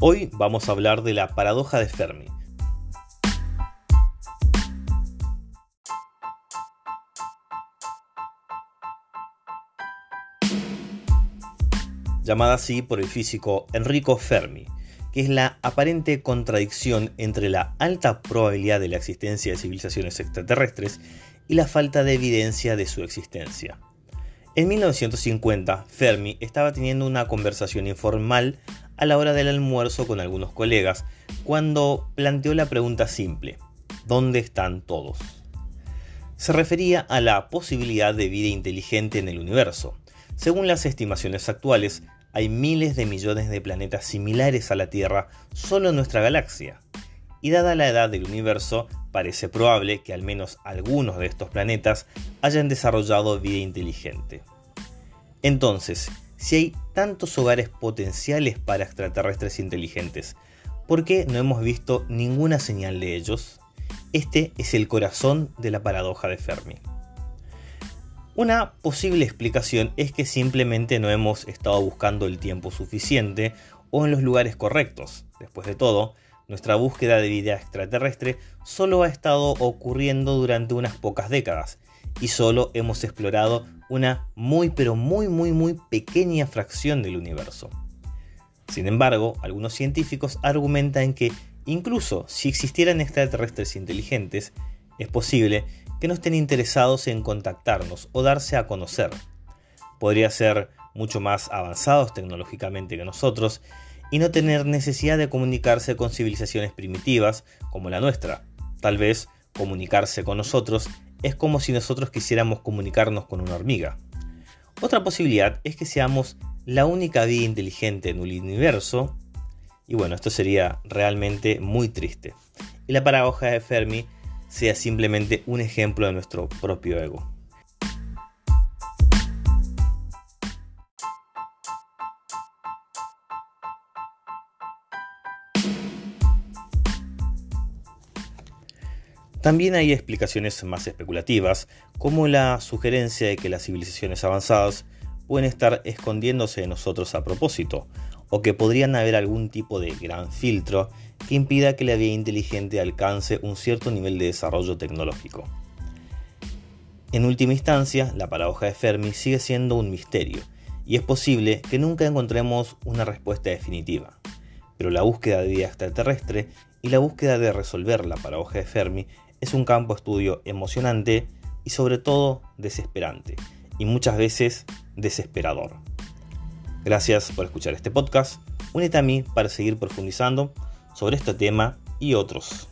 Hoy vamos a hablar de la paradoja de Fermi. Llamada así por el físico Enrico Fermi, que es la aparente contradicción entre la alta probabilidad de la existencia de civilizaciones extraterrestres y la falta de evidencia de su existencia. En 1950, Fermi estaba teniendo una conversación informal a la hora del almuerzo con algunos colegas, cuando planteó la pregunta simple, ¿dónde están todos? Se refería a la posibilidad de vida inteligente en el universo. Según las estimaciones actuales, hay miles de millones de planetas similares a la Tierra solo en nuestra galaxia. Y dada la edad del universo, parece probable que al menos algunos de estos planetas hayan desarrollado vida inteligente. Entonces, si hay tantos hogares potenciales para extraterrestres inteligentes, ¿por qué no hemos visto ninguna señal de ellos? Este es el corazón de la paradoja de Fermi. Una posible explicación es que simplemente no hemos estado buscando el tiempo suficiente o en los lugares correctos. Después de todo, nuestra búsqueda de vida extraterrestre solo ha estado ocurriendo durante unas pocas décadas y solo hemos explorado una muy pero muy muy muy pequeña fracción del universo. Sin embargo, algunos científicos argumentan que incluso si existieran extraterrestres inteligentes, es posible que no estén interesados en contactarnos o darse a conocer. Podría ser mucho más avanzados tecnológicamente que nosotros y no tener necesidad de comunicarse con civilizaciones primitivas como la nuestra. Tal vez comunicarse con nosotros es como si nosotros quisiéramos comunicarnos con una hormiga. Otra posibilidad es que seamos la única vida inteligente en el universo, y bueno, esto sería realmente muy triste. Y la paradoja de Fermi sea simplemente un ejemplo de nuestro propio ego. También hay explicaciones más especulativas, como la sugerencia de que las civilizaciones avanzadas pueden estar escondiéndose de nosotros a propósito, o que podrían haber algún tipo de gran filtro que impida que la vida inteligente alcance un cierto nivel de desarrollo tecnológico. En última instancia, la paradoja de Fermi sigue siendo un misterio, y es posible que nunca encontremos una respuesta definitiva. Pero la búsqueda de vida extraterrestre y la búsqueda de resolver la paradoja de Fermi es un campo estudio emocionante y sobre todo desesperante, y muchas veces desesperador. Gracias por escuchar este podcast. Únete a mí para seguir profundizando sobre este tema y otros.